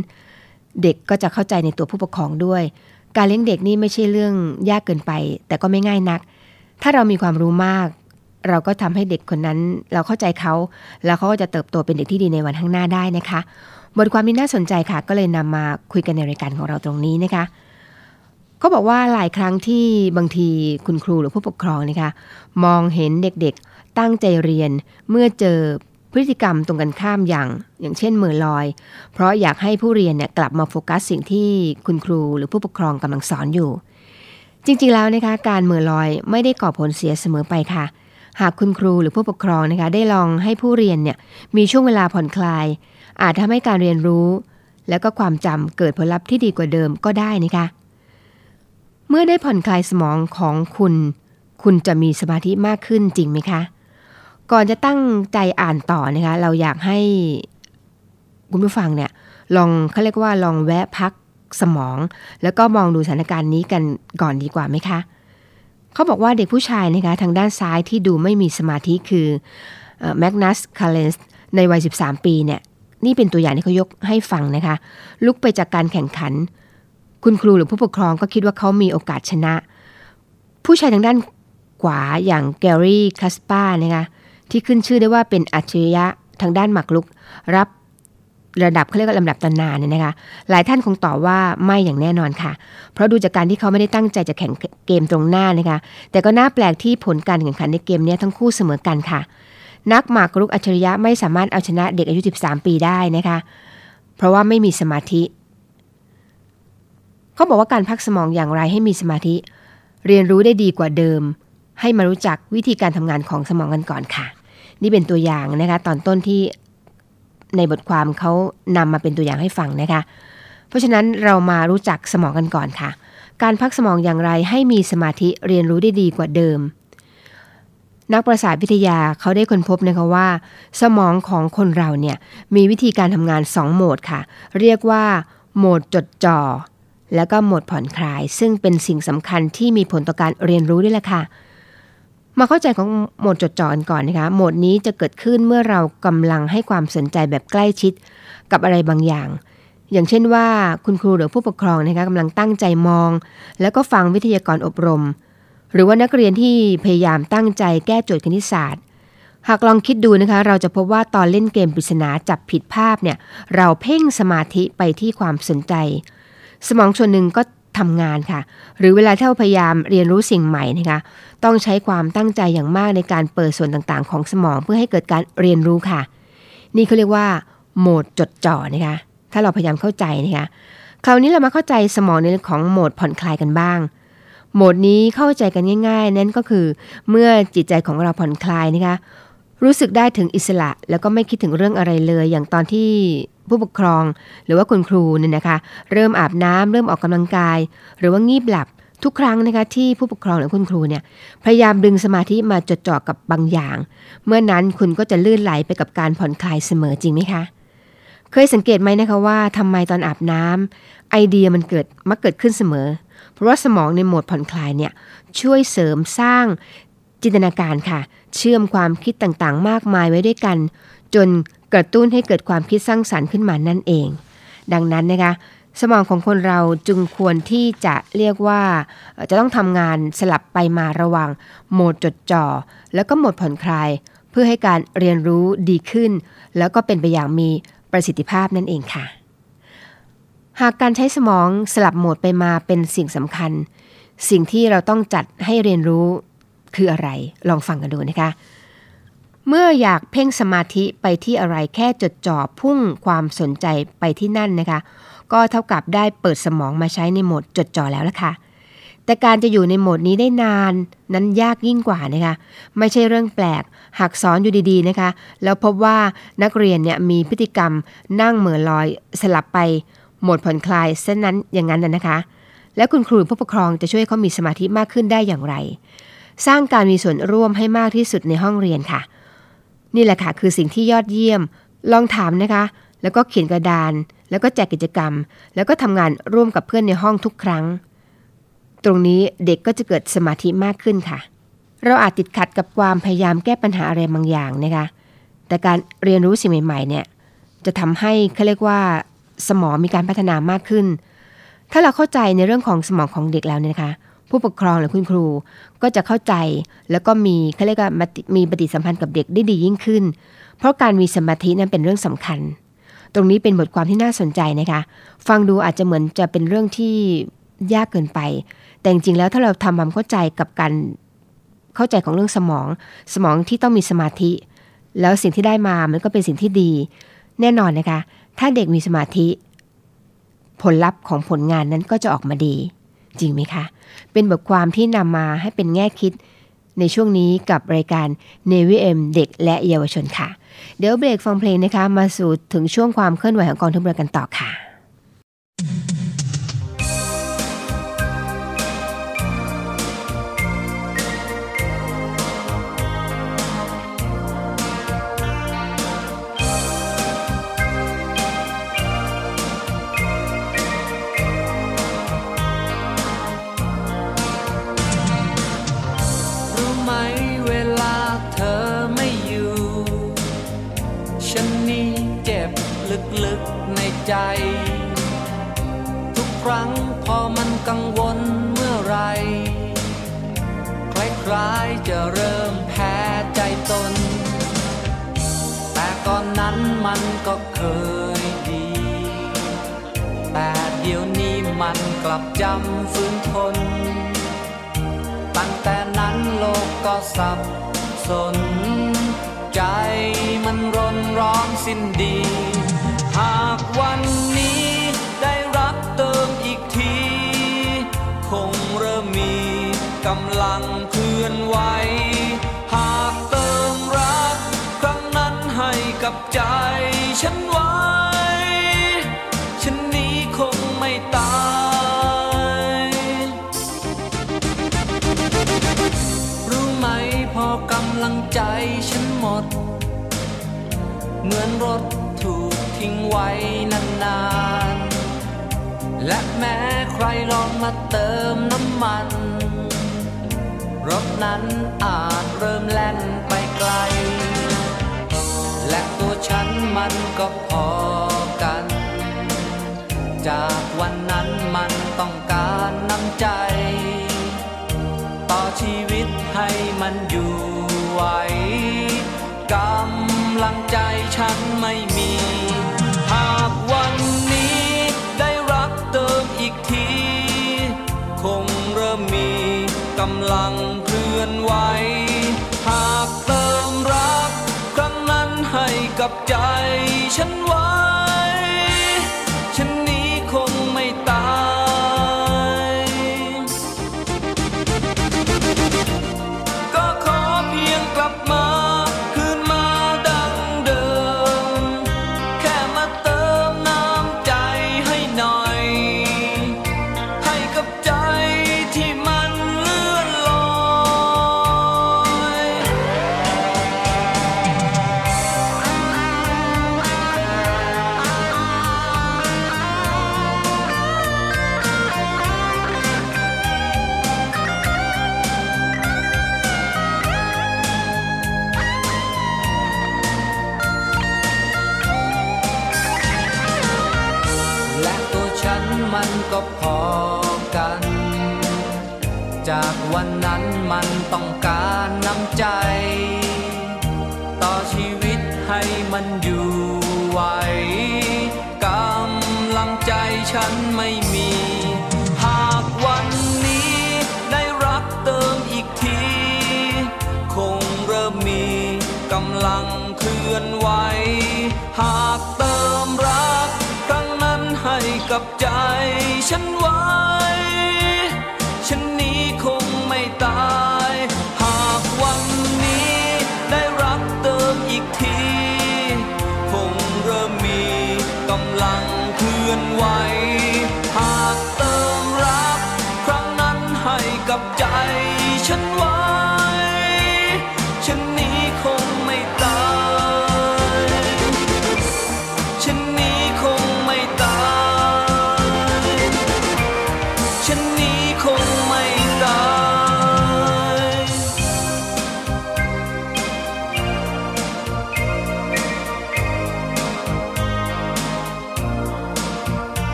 เด็กก็จะเข้าใจในตัวผู้ปกครองด้วย การเลี้ยงเด็กนี่ไม่ใช่เรื่องยากเกินไป แต่ก็ไม่ง่ายนัก ถ้าเรามีความรู้มาก เราก็ทำให้เด็กคนนั้น เราเข้าใจเขา แล้วเขาก็จะเติบโตเป็นเด็กที่ดีในวันข้างหน้าได้นะคะ บทความนี้น่าสนใจค่ะ ก็เลยนำมาคุยกันในรายการของเราตรงนี้นะคะเขาบอกว่าหลายครั้งที่บางทีคุณครูหรือผู้ปกครองนะคะมองเห็นเด็กๆตั้งใจเรียน เมื่อเจอ พฤติกรรมตรงกันข้ามอย่าง อย่างเช่นเมือลอย เพราะอยากให้ผู้เรียนเนี่ยกลับมาโฟกัสสิ่งที่คุณครูหรือผู้ปกครองกำลังสอนอยู่ จริงๆแล้วนะคะการเมือลอยไม่ได้ก่อผลเสียเสมอไปค่ะ หากคุณครูหรือผู้ปกครองนะคะได้ลองให้ผู้เรียนเนี่ยมีช่วงเวลาผ่อนคลาย อาจทำให้การเรียนรู้ และก็ความจำเกิดผลลัพธ์ที่ดีกว่าเดิมก็ได้นะคะเมื่อได้ผ่อนคลายสมองของคุณ คุณจะมีสมาธิมากขึ้นจริงไหมคะ ก่อนจะตั้งใจอ่านต่อนะคะเราอยากให้คุณผู้ฟังเนี่ยลองเขาเรียกว่าลองแวะพักสมอง แล้วก็มองดูสถานการณ์นี้กันก่อนดีกว่าไหมคะเขาบอกว่าเด็กผู้ชายนะคะทางด้านซ้ายที่ดูไม่มีสมาธิคือแมกนัสคาเลนส์ในวัย 13 ปีเนี่ยนี่เป็นตัวอย่างที่เขายกให้ฟังนะคะ ลุกไปจากการแข่งขัน คุณครูหรือผู้ปกครองก็คิดว่าเขามีโอกาสชนะ ผู้ชายทางด้านขวาอย่างแกรี่คาสปานะคะ ที่ขึ้นชื่อได้ว่าเป็นอัจฉริยะทางด้านหมากรุก รับระดับเขาเรียกว่าลำดับตำนานเนี่ยนะคะ หลายท่านคงตอบว่าไม่อย่างแน่นอนค่ะ เพราะดูจากการที่เขาไม่ได้ตั้งใจจะแข่งเกมตรงหน้านะคะ แต่ก็น่าแปลกที่ผลการแข่งขันในเกมนี้ทั้งคู่เสมอกันค่ะ นักหมากรุกอัจฉริยะไม่สามารถเอาชนะเด็กอายุ 13 ปีได้นะคะ เพราะว่าไม่มีสมาธิ เขาบอกว่าการพักสมองอย่างไรให้มีสมาธิ เรียนรู้ได้ดีกว่าเดิม ให้มารู้จักวิธีการทำงานของสมองกันก่อนค่ะ นี่เป็นตัวอย่างนะคะ ตอนต้นที่ในบทความเขานำมาเป็นตัวอย่างให้ฟังนะคะ เพราะฉะนั้นเรามารู้จักสมองกันก่อนค่ะ การพักสมองอย่างไรให้มีสมาธิเรียนรู้ได้ดีกว่าเดิม นักประสาทวิทยาเขาได้ค้นพบนะคะว่า สมองของคนเราเนี่ยมีวิธีการทำงาน 2 โหมดค่ะ เรียกว่า โหมดจดจ่อ แล้วก็โหมดผ่อนคลาย ซึ่งเป็นสิ่งสำคัญที่มีผลต่อการเรียนรู้ด้วยแหละค่ะ มาเข้าใจของโหมดจดจ่อกันก่อนนะคะโหมดนี้จะเกิดขึ้นเมื่อเรากำลังให้ความสนใจแบบใกล้ชิดกับอะไรบางอย่าง อย่างเช่นว่าคุณครูหรือผู้ปกครองนะคะกำลังตั้งใจมอง แล้วก็ฟังวิทยากรอบรม หรือว่านักเรียนที่พยายามตั้งใจแก้โจทย์คณิตศาสตร์ หากลองคิดดูนะคะ เราจะพบว่าตอนเล่นเกมปริศนาจับผิดภาพเนี่ยเราเพ่งสมาธิไปที่ความสนใจ สมองส่วนหนึ่งก็ ทำงานค่ะ หรือเวลาที่เราพยายามเรียนรู้สิ่งใหม่นะคะ ต้องใช้ความตั้งใจอย่างมากในการเปิดส่วนต่างๆ ของสมองเพื่อให้เกิดการเรียนรู้ค่ะ นี่เขาเรียกว่า โหมดจดจ่อนะคะ ถ้าเราพยายามเข้าใจนะคะ คราวนี้เรามาเข้าใจสมองในเรื่องของโหมดผ่อนคลายกันบ้าง โหมดนี้เข้าใจกันง่าย ๆ นั่นก็คือ เมื่อจิตใจของเราผ่อนคลายนะคะ รู้สึกได้ถึงอิสระ แล้วก็ไม่คิดถึงเรื่องอะไรเลย อย่างตอนที่ผู้ปกครอง หรือว่าคุณครูเนี่ยนะคะ เริ่มอาบน้ำเริ่มออกกำลังกาย หรือว่างีบหลับทุกครั้งนะคะที่ผู้ปกครองหรือคุณครูเนี่ยพยายามดึงสมาธิมาจดจ่อกับบางอย่าง เมื่อนั้นคุณก็จะลื่นไหลไปกับการผ่อนคลายเสมอจริงไหมคะ เคยสังเกตไหมนะคะว่าทำไมตอนอาบน้ำไอเดียมันเกิดมักเกิดขึ้นเสมอ เพราะว่าสมองในโหมดผ่อนคลายเนี่ยช่วยเสริมสร้าง จินตนาการค่ะ เชื่อมความคิดต่างๆ มากมายไว้ด้วยกัน จนกระตุ้นให้เกิดความคิดสร้างสารรค์ขึ้นมานั่นเอง ดังนั้นนะคะสมองของคนเราจึงควรที่จะเรียกว่าจะต้องทำงานสลับไปมาระหว่างโหมดจดจ่อ แล้วก็โหมดผ่อนคลาย เพื่อให้การเรียนรู้ดีขึ้น แล้วก็เป็นไปอย่างมีประสิทธิภาพนั่นเองค่ะ หากการใช้สมองสลับโหมดไปมาเป็นสิ่งสำคัญ สิ่งที่เราต้องจัดให้เรียนรู้ คืออะไร ลองฟังกันดูนะคะ เมื่ออยากเพ่งสมาธิไปที่อะไรแค่จดจ่อพุ่งความสนใจไปที่นั่นนะคะ ก็เท่ากับได้เปิดสมองมาใช้ในโหมดจดจ่อแล้วล่ะค่ะ แต่การจะอยู่ในโหมดนี้ได้นานนั้นยากยิ่งกว่านะคะ ไม่ใช่เรื่องแปลก หากสอนอยู่ดีๆนะคะ แล้วพบว่านักเรียนเนี่ยมีพฤติกรรมนั่งเหม่อลอยสลับไปโหมดผ่อนคลายเส้นนั้นอย่างนั้นนะคะ และคุณครูผู้ปกครองจะช่วยเขามีสมาธิมากขึ้นได้อย่างไร สร้างการมีส่วนร่วมให้มากที่สุดในห้องเรียนค่ะ นี่แหละค่ะคือสิ่งที่ยอดเยี่ยม ลองถามนะคะ แล้วก็เขียนกระดาน แล้วก็แจกกิจกรรม แล้วก็ทำงานร่วมกับเพื่อนในห้องทุกครั้ง ตรงนี้เด็กก็จะเกิดสมาธิมากขึ้นค่ะ เราอาจติดขัดกับความพยายามแก้ปัญหาอะไรบางอย่างนะคะ แต่การเรียนรู้สิ่งใหม่ๆเนี่ยจะทำให้เขาเรียกว่า สมองมีการพัฒนามากขึ้น ถ้าเราเข้าใจในเรื่องของสมองของเด็กแล้วเนี่ยนะคะ ผู้ปกครองหรือคุณครู ก็จะเข้าใจแล้วก็มีเขาเรียกว่ามีปฏิสัมพันธ์กับเด็กได้ดียิ่งขึ้น เพราะการมีสมาธินั้นเป็นเรื่องสำคัญ ตรงนี้เป็นบทความที่น่าสนใจนะคะ ฟังดูอาจจะเหมือนจะเป็นเรื่องที่ยากเกินไป แต่จริงๆแล้วถ้าเราทำความเข้าใจกับการเข้าใจของเรื่องสมอง สมองที่ต้องมีสมาธิ แล้วสิ่งที่ได้มามันก็เป็นสิ่งที่ดี แน่นอนนะคะ ถ้าเด็กมีสมาธิ ผลลัพธ์ของผลงานนั้นก็จะออกมาดี จริงไหมคะ เป็นบทความที่นำมาให้เป็นแง่คิดในช่วงนี้กับรายการ Navy M เด็กและเยาวชนค่ะ เดี๋ยวเบรกฟังเพลงนะคะ มาสู่ถึงช่วงความเคลื่อนไหวของกองทัพเรือกันต่อค่ะ ลับจำฟื้นทน ตั้งแต่นั้นโลกก็สับสน ใจมันรนร้องสิ้นดี หากวันนี้ได้รักเติมอีกที คงเริ่มมีกำลังเคลื่อนไหวหากเติมรัก ครั้งนั้นให้กับใจฉันไว้ เหมือนรถถูกทิ้งไว้นานๆ และแม้ใครลองมาเติมน้ำมัน รถนั้นอาจเริ่มแล่นไปไกล และตัวฉันมันก็พอกัน จากวันนั้นมันต้องการน้ำใจ ต่อชีวิตให้มันอยู่ไหวกำำลังใจฉันไม่มี หากวันนี้ได้รักเติมอีกที คงเริ่มมีกำลังเคลื่อนไหว หากเติมรัก ครั้งนั้นให้กับใจฉันไว้ ฉันไม่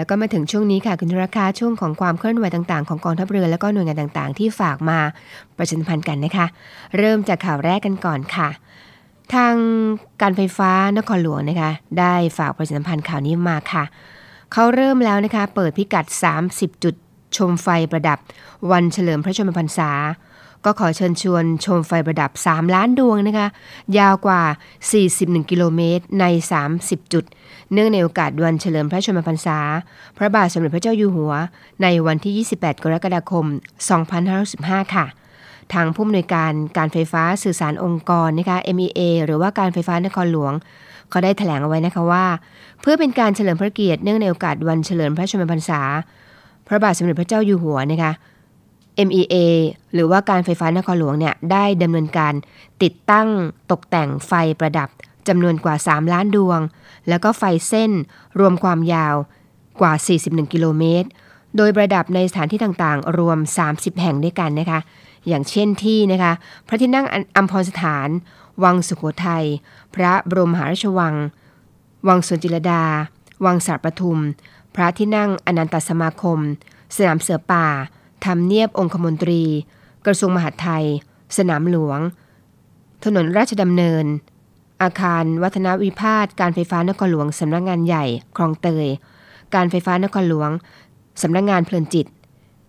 แล้วก็มาถึงช่วงนี้ค่ะคุณธราคาช่วงของความเคลื่อนไหวต่างๆ ของกองทัพเรือและก็หน่วยงานต่างๆ ที่ฝากมาประชาสัมพันธ์กันนะคะ เริ่มจากข่าวแรกกันก่อนค่ะ ทางการไฟฟ้านครหลวงนะคะ ได้ฝากประชาสัมพันธ์ข่าวนี้มาค่ะเขาเริ่มแล้วนะคะ เปิดพิกัด 30 จุดชมไฟประดับ วันเฉลิมพระชนมพรรษา ก็ขอเชิญชวนชมไฟประดับ 3 ล้านดวงนะคะ ยาวกว่า 41 กิโลเมตรใน 30 จุด เนื่องในโอกาสวันเฉลิมพระชนมพรรษา พระบาทสมเด็จพระเจ้าอยู่หัว ในวันที่ 28 กรกฎาคม 2515 ค่ะ ทางผู้อำนวยการการไฟฟ้าสื่อสารองค์กรนะคะ MEA หรือว่าการไฟฟ้านครหลวงเขาได้แถลงเอาไว้นะคะว่า เพื่อเป็นการเฉลิมพระเกียรติเนื่องในโอกาสวันเฉลิมพระชนมพรรษา พระบาทสมเด็จพระเจ้าอยู่หัวนะคะ MEA หรือว่าการไฟฟ้านครหลวงเนี่ยได้ดำเนินการติดตั้งตกแต่งไฟประดับจำนวนกว่า 3 ล้านดวง แล้วก็ไฟเส้นรวมความยาวกว่า 41 กิโลเมตร โดยประดับในสถานที่ต่างๆ รวม 30 แห่งด้วยกันนะคะ อย่างเช่นที่นะคะ พระที่นั่งอัมพรสถาน วังสุโขทัย พระบรมมหาราชวัง วังสวนจิรดา วังสารปทุม พระที่นั่งอนันตสมาคม สนามเสือป่า ทำเนียบองคมนตรี กระทรวงมหาดไทย สนามหลวง ถนนราชดำเนิน อาคารวัฒนวิพาทการไฟฟ้านครหลวงสำนักงานใหญ่คลองเตย การไฟฟ้านครหลวงสำนักงานเพลินจิต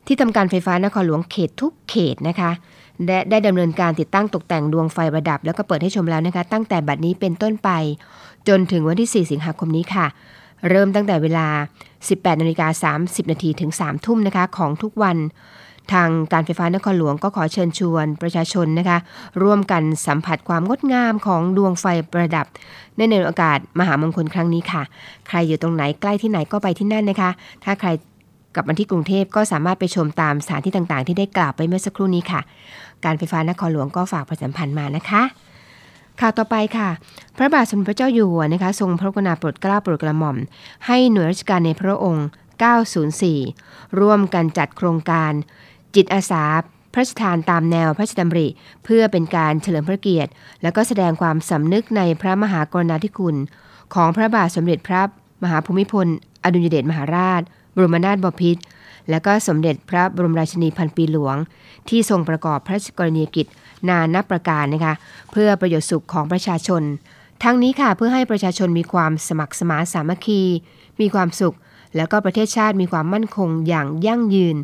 ที่ทำการไฟฟ้านครหลวงเขตทุกเขตนะคะและได้ดำเนินการติดตั้งตกแต่งดวงไฟประดับ แล้วก็เปิดให้ชมแล้วนะคะ ตั้งแต่บัดนี้เป็นต้นไป จนถึงวันที่ 4 สิงหาคมนี้ค่ะ เริ่มตั้งแต่เวลา 18นาฬิกา30นาทีถึง 3 ทุ่มนะคะของทุกวัน ทางการไฟฟ้านครหลวงก็ขอเชิญชวนประชาชนนะคะ ร่วมกันสัมผัสความงดงามของดวงไฟประดับ ในในโอกาสมหามงคลครั้งนี้ค่ะ ใครอยู่ตรงไหนใกล้ที่ไหนก็ไปที่นั่นนะคะ ถ้าใครกลับมาที่กรุงเทพก็สามารถไปชมตามสถานที่ต่างๆ ที่ได้กล่าวไปเมื่อสักครู่นี้ค่ะ การไฟฟ้านครหลวงก็ฝากประชาสัมพันธ์มานะคะ ข่าวต่อไปค่ะ พระบาทสมเด็จพระเจ้าอยู่หัวนะคะทรงพระกรุณาโปรดเกล้าโปรดกระหม่อม ให้หน่วยราชการในพระองค์ 904 ร่วมกันจัดโครงการ จิตอาสาพระราชทานตามแนวพระราชดำริ เพื่อเป็นการเฉลิมพระเกียรติ และก็แสดงความสำนึกในพระมหากรุณาธิคุณ ของพระบาทสมเด็จพระมหาภูมิพล อดุลยเดชมหาราช บรมนาถบพิตรและก็สมเด็จพระบรมราชินีพันปีหลวง ที่ทรงประกอบพระราชกรณียกิจ นานับประการนะคะเพื่อประโยชน์สุขของประชาชน ทั้งนี้ค่ะเพื่อให้ประชาชนมีความสมัครสมานสามัคคี มีความสุข แล้วก็ประเทศชาติมีความมั่นคงอย่างยั่งยืน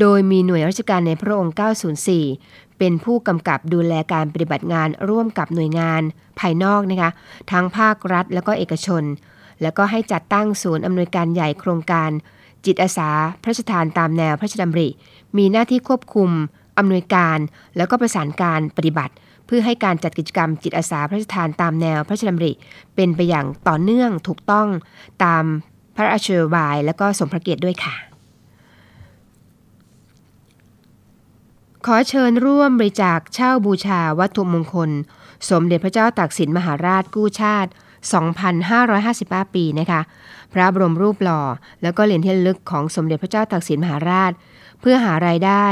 โดยมีหน่วยราชการในพระองค์ 904 เป็นผู้กำกับดูแลการปฏิบัติงานร่วมกับหน่วยงาน ภายนอกนะคะทั้งภาครัฐและก็เอกชน แล้วก็ให้จัดตั้งศูนย์อำนวยการใหญ่โครงการจิตอาสาพระราชทานตามแนวพระราชดำริ มีหน้าที่ควบคุม อำนวยการ แล้วก็ประสานการปฏิบัติ เพื่อให้การจัดกิจกรรมจิตอาสาพระราชทานตามแนวพระราชดำริ เป็นไปอย่างต่อเนื่องถูกต้องตามพระราชบาย และก็สมพระเกียรติด้วยค่ะ ขอเชิญร่วมบริจาคเช่าบูชาวัตถุมงคล สมเด็จพระเจ้าตากสินมหาราชกู้ชาติ2,555 ปีนะคะ พระบรมรูปหล่อ แล้วก็เหรียญที่ลึกของสมเด็จพระเจ้าตากสินมหาราช เพื่อหารายได้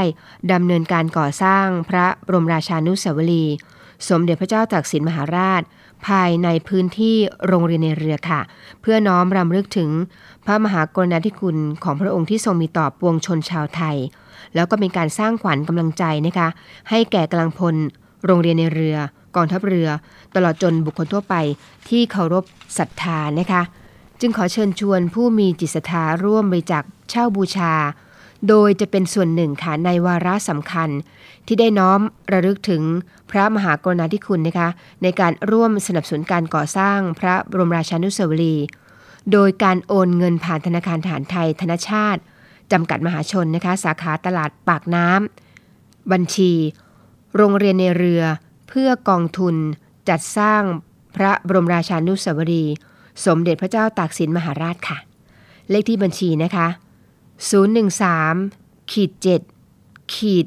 ดำเนินการก่อสร้างพระบรมราชานุสาวรีย์สมเด็จพระเจ้าตากสินมหาราช ภายในพื้นที่โรงเรียนในเรือค่ะ เพื่อน้อมรำลึกถึงพระมหากรุณาธิคุณของพระองค์ที่ทรงมีต่อปวงชนชาวไทย แล้วก็เป็นการสร้างขวัญกำลังใจนะคะ ให้แก่กำลังพล โรงเรียนในเรือกองทัพเรือ ตลอดจนบุคคลทั่วไปที่เคารพศรัทธานะคะ จึงขอเชิญชวนผู้มีจิตศรัทธาร่วมบริจาคเช่าบูชา โดยจะเป็นส่วนหนึ่งค่ะในวาระสำคัญ ที่ได้น้อมระลึกถึงพระมหากรุณาธิคุณนะคะในการร่วมสนับสนุนการก่อสร้างพระบรมราชานุสาวรีย์โดยการโอนเงินผ่านธนาคารฐานไทยธนชาติจำกัดมหาชนนะคะสาขาตลาดปากน้ำบัญชี โรงเรียนในเรือ เพื่อกองทุนจัดสร้างพระบรมราชานุสาวรีย์สมเด็จพระเจ้าตากสินมหาราชค่ะ เลขที่บัญชีนะคะ 013ขีด7ขีด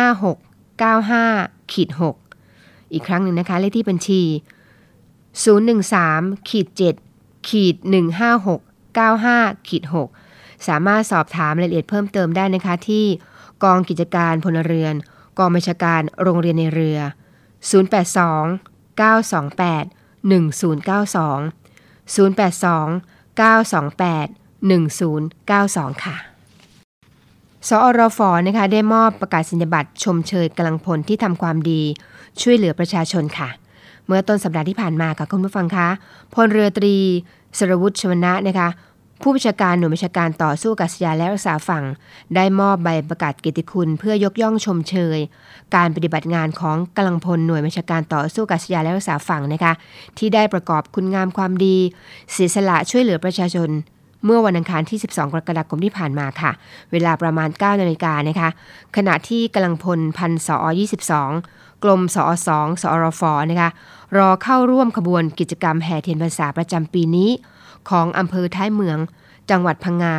156 95ขีด6อีกครั้งหนึ่งนะคะเลขที่บัญชี 013ขีด7ขีด156 95ขีด6สามารถสอบถามรายละเอียดเพิ่มเติมได้นะคะที่กองกิจการพลเรือน กองบัญชาการโรงเรียนในเรือ 082 928 1092 082 928 1092 ค่ะ สอรฟนะคะได้มอบประกาศสิญญบัตรชมเชยกำลังพลที่ทำความดี ช่วยเหลือประชาชนค่ะ เมื่อต้นสัปดาห์ที่ผ่านมาค่ะคุณผู้ฟังคะพลเรือตรีสรวุฒิชวนะนะคะผู้บัญชาการหน่วยบัญชาการต่อสู้อากาศยานและรักษาฝั่ง ได้มอบใบประกาศเกียรติคุณเพื่อยกย่องชมเชย การปฏิบัติงานของกำลังพลหน่วยบัญชาการต่อสู้อากาศยานและรักษาฝั่งนะคะที่ได้ประกอบคุณงามความดีเสียสละช่วยเหลือประชาชน เมื่อวันอังคารที่ 12 กรกฎาคมที่ผ่านมาค่ะ เวลาประมาณ 9 นาฬิกานะคะ ขณะที่กำลังพลพันสอ22 กลมสอ2สอรฟนะคะ รอเข้าร่วมขบวนกิจกรรมแห่เทียนพรรษาประจำปีนี้ ของอำเภอท้ายเมือง จังหวัดพังงา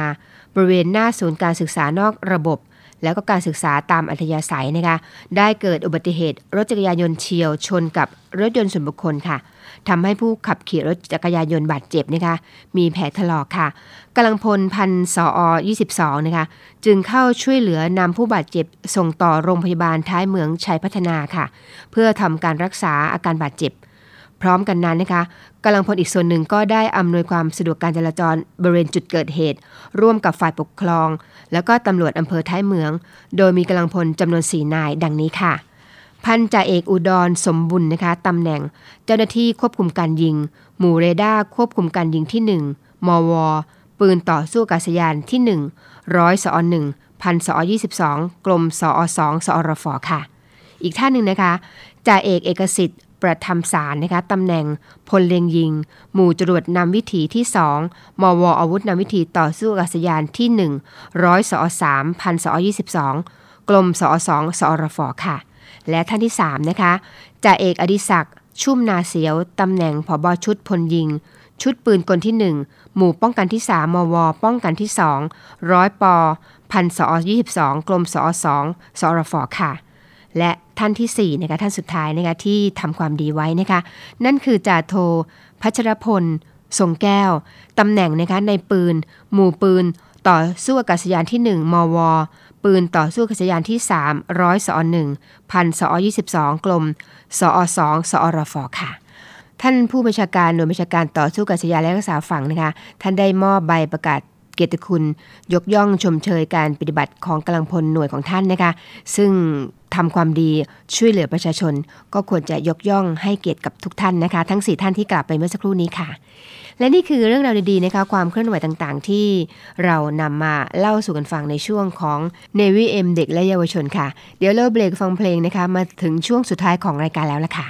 บริเวณหน้าศูนย์การศึกษานอกระบบ แล้วก็การศึกษาตามอัธยาศัยนะคะได้เกิดอุบัติเหตุรถจักรยานยนต์เฉียวชนกับรถยนต์ส่วนบุคคลค่ะทำให้ผู้ขับขี่รถจักรยานยนต์บาดเจ็บนะคะมีแผลถลอกค่ะกำลังพลพันสออ22นะคะจึงเข้าช่วยเหลือนำผู้บาดเจ็บส่งต่อโรงพยาบาลท้ายเมืองชัยพัฒนาค่ะ เพื่อทำการรักษาอาการบาดเจ็บ พร้อมกันนั้นนะคะ กำลังพลอีกส่วนหนึ่งก็ได้อำนวยความสะดวกการจราจรบริเวณจุดเกิดเหตุ ร่วมกับฝ่ายปกครอง แล้วก็ตำรวจอำเภอท้ายเมือง โดยมีกำลังพลจำนวน4นายดังนี้ค่ะ พันจ่าเอกอุดรสมบุญนะคะตำแหน่ง เจ้าหน้าที่ควบคุมการยิง หมู่เรดาร์ควบคุมการยิงที่ 1 มว ปืนต่อสู้อากาศยานที่ 1 ร้อยสอหนึ่งพันสอ22กลมสอสองสอรฟค่ะ อีกท่านหนึ่งนะคะจ่าเอกเอกสิทธิ์ ประทำสารนะคะตำแหน่งพลเลียงยิง หมู่จรวดนำวิถีที่ 2 มวอาวุธนำวิถีต่อสู้อากาศยานที่1ร้อยสอ3พันสอ22 กลมสอ2สอรฟค่ะ และท่านที่ 3 นะคะจ่าเอกอดิศักดิ์ชุ่มนาเสียวตำแหน่งผบชุดพลยิง ชุดปืนกลที่ 1 หมู่ป้องกันที่ 3 มว ป้องกันที่ 2 ร้อยปอพันสอ22 กลมสอ2สอรฟค่ะ และท่านที่4นะคะท่านสุดท้ายนะคะที่ทำความดีไว้นะคะนั่นคือจ่าโท พัชรพลทรงแก้วตำแหน่งนะคะในปืน หมู่ปืน ต่อสู้อากาศยานที่ 1 มว ปืนต่อสู้อากาศยานที่ 3 ร้อยสอ1พันสอ22กลมสอ2สอรฟค่ะ ท่านผู้บัญชาการหน่วยบัญชาการต่อสู้อากาศยานและรักษาฝั่งนะคะท่านได้มอบใบประกาศ เกียรติคุณยกย่องชมเชยการปฏิบัติของกำลังพลหน่วยของท่านนะคะ ซึ่งทำความดีช่วยเหลือประชาชน ก็ควรจะยกย่องให้เกียรติกับทุกท่านนะคะ ทั้ง 4 ท่านที่กล่าวไปเมื่อสักครู่นี้ค่ะ และนี่คือเรื่องราวดีๆนะคะความเคลื่อนไหวต่างๆ ที่เรานำมาเล่าสู่กันฟังในช่วงของ Navy M เด็กและเยาวชนค่ะ เดี๋ยวเราเบรกฟังเพลงนะคะ มาถึงช่วงสุดท้ายของรายการแล้วละค่ะ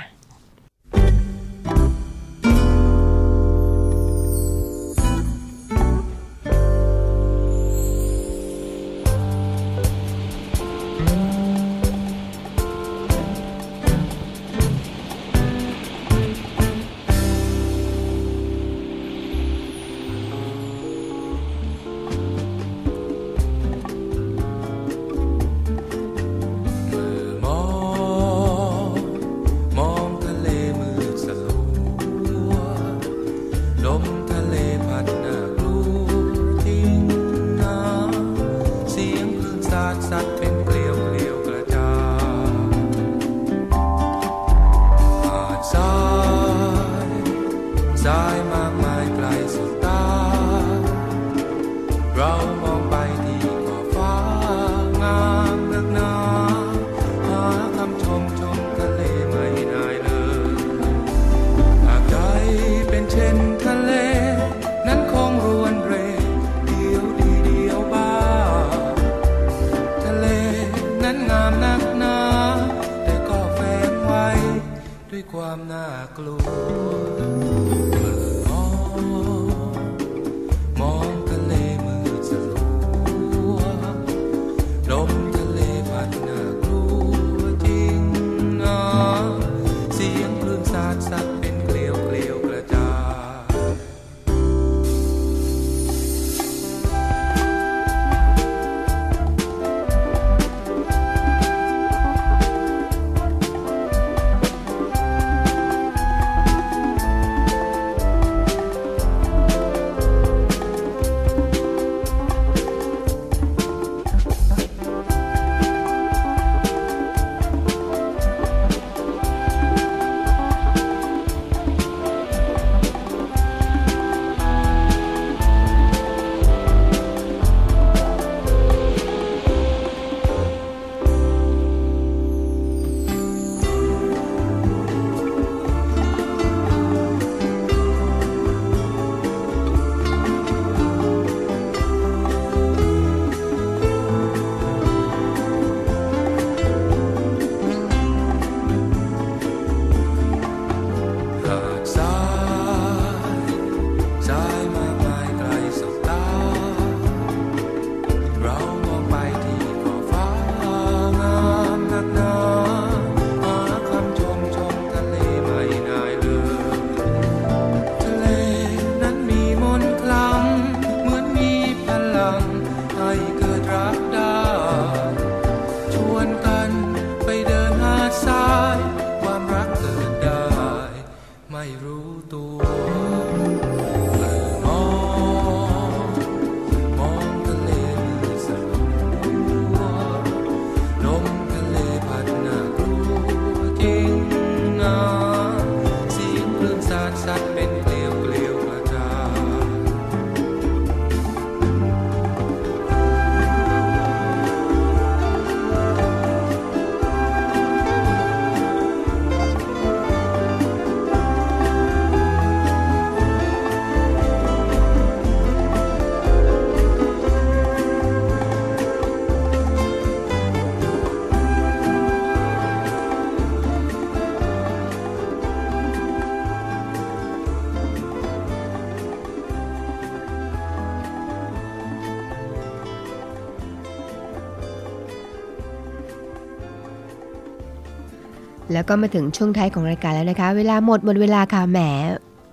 แล้วก็มาถึงช่วงท้ายของรายการแล้วนะคะ เวลาหมดหมดเวลาค่ะแหม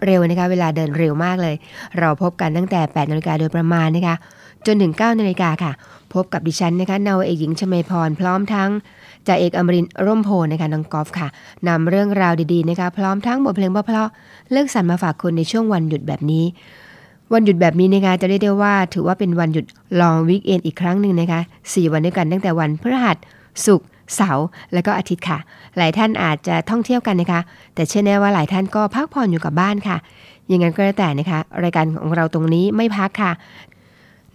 เร็วนะคะ เวลาเดินเร็วมากเลย เราพบกันตั้งแต่8นาฬิกาโดยประมาณนะคะ จนถึง9นาฬิกาค่ะ พบกับดิฉันนะคะนาวเอกหญิงชมพรพร้อมทั้งจ่าเอกอมรินร่มโพนะคะน้องกอล์ฟค่ะนำเรื่องราวดีๆนะคะ พร้อมทั้งบทเพลงเพราะๆเลือกสรรมาฝากคุณในช่วงวันหยุดแบบนี้ วันหยุดแบบนี้นะคะจะเรียกได้ว่าถือว่าเป็นวันหยุดลองวิกเอนอีกครั้งหนึ่งนะคะ4วันด้วยกันตั้งแต่วันพฤหัสศุกร์ เสาร์และก็อาทิตย์ค่ะ หลายท่านอาจจะท่องเที่ยวกันนะคะ แต่เชื่อแน่ว่าหลายท่านก็พักผ่อนอยู่กับบ้านค่ะย่างนั้นก็แล้วแต่นะคะ รายการของเราตรงนี้ไม่พักค่ะ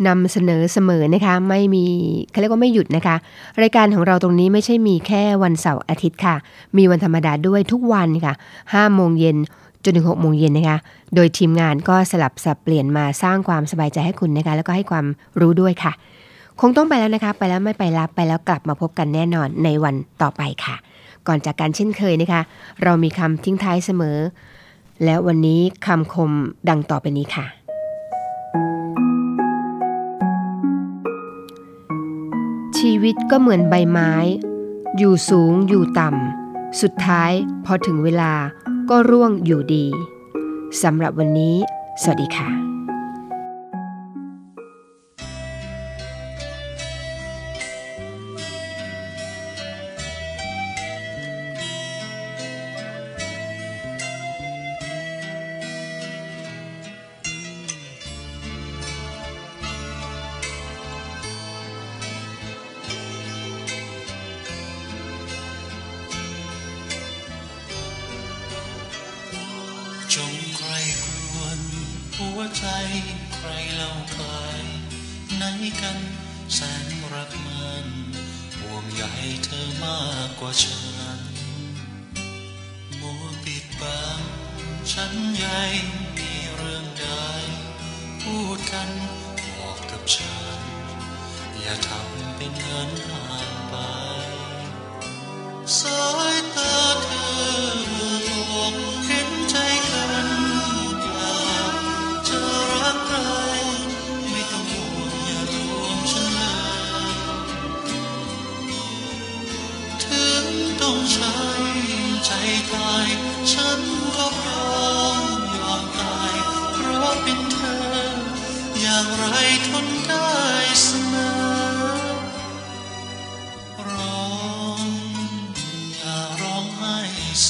นำเสนอเสมอนะคะ ไม่มีเขาเรียกว่าไม่หยุดนะคะ รายการของเราตรงนี้ไม่ใช่มีแค่วันเสาร์อาทิตย์ค่ะ มีวันธรรมดาด้วยทุกวันค่ะ5โมงเย็นจนถึง6โมงเย็นนะคะ โดยทีมงานก็สลับสับเปลี่ยนมาสร้างความสบายใจให้คุณนะคะ แล้วก็ให้ความรู้ด้วยค่ะ คงต้องไปแล้วนะคะ ไปแล้วไม่ไปรับไปแล้วกลับมาพบกันแน่นอนในวันต่อไปค่ะ ก่อนจากการเช่นเคยนะคะ เรามีคำทิ้งท้ายเสมอ แล้ววันนี้คำคมดังต่อไปนี้ค่ะ ชีวิตก็เหมือนใบไม้ อยู่สูงอยู่ต่ำสุดท้ายพอถึงเวลาก็ร่วงอยู่ดีสำหรับวันนี้ สวัสดีค่ะ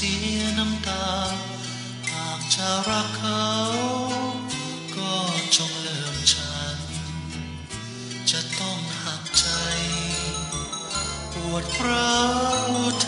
สียน้ำตา หากจะรักเขา ก็จงเลิมฉัน จะต้องหักใจ ปวดร้าวท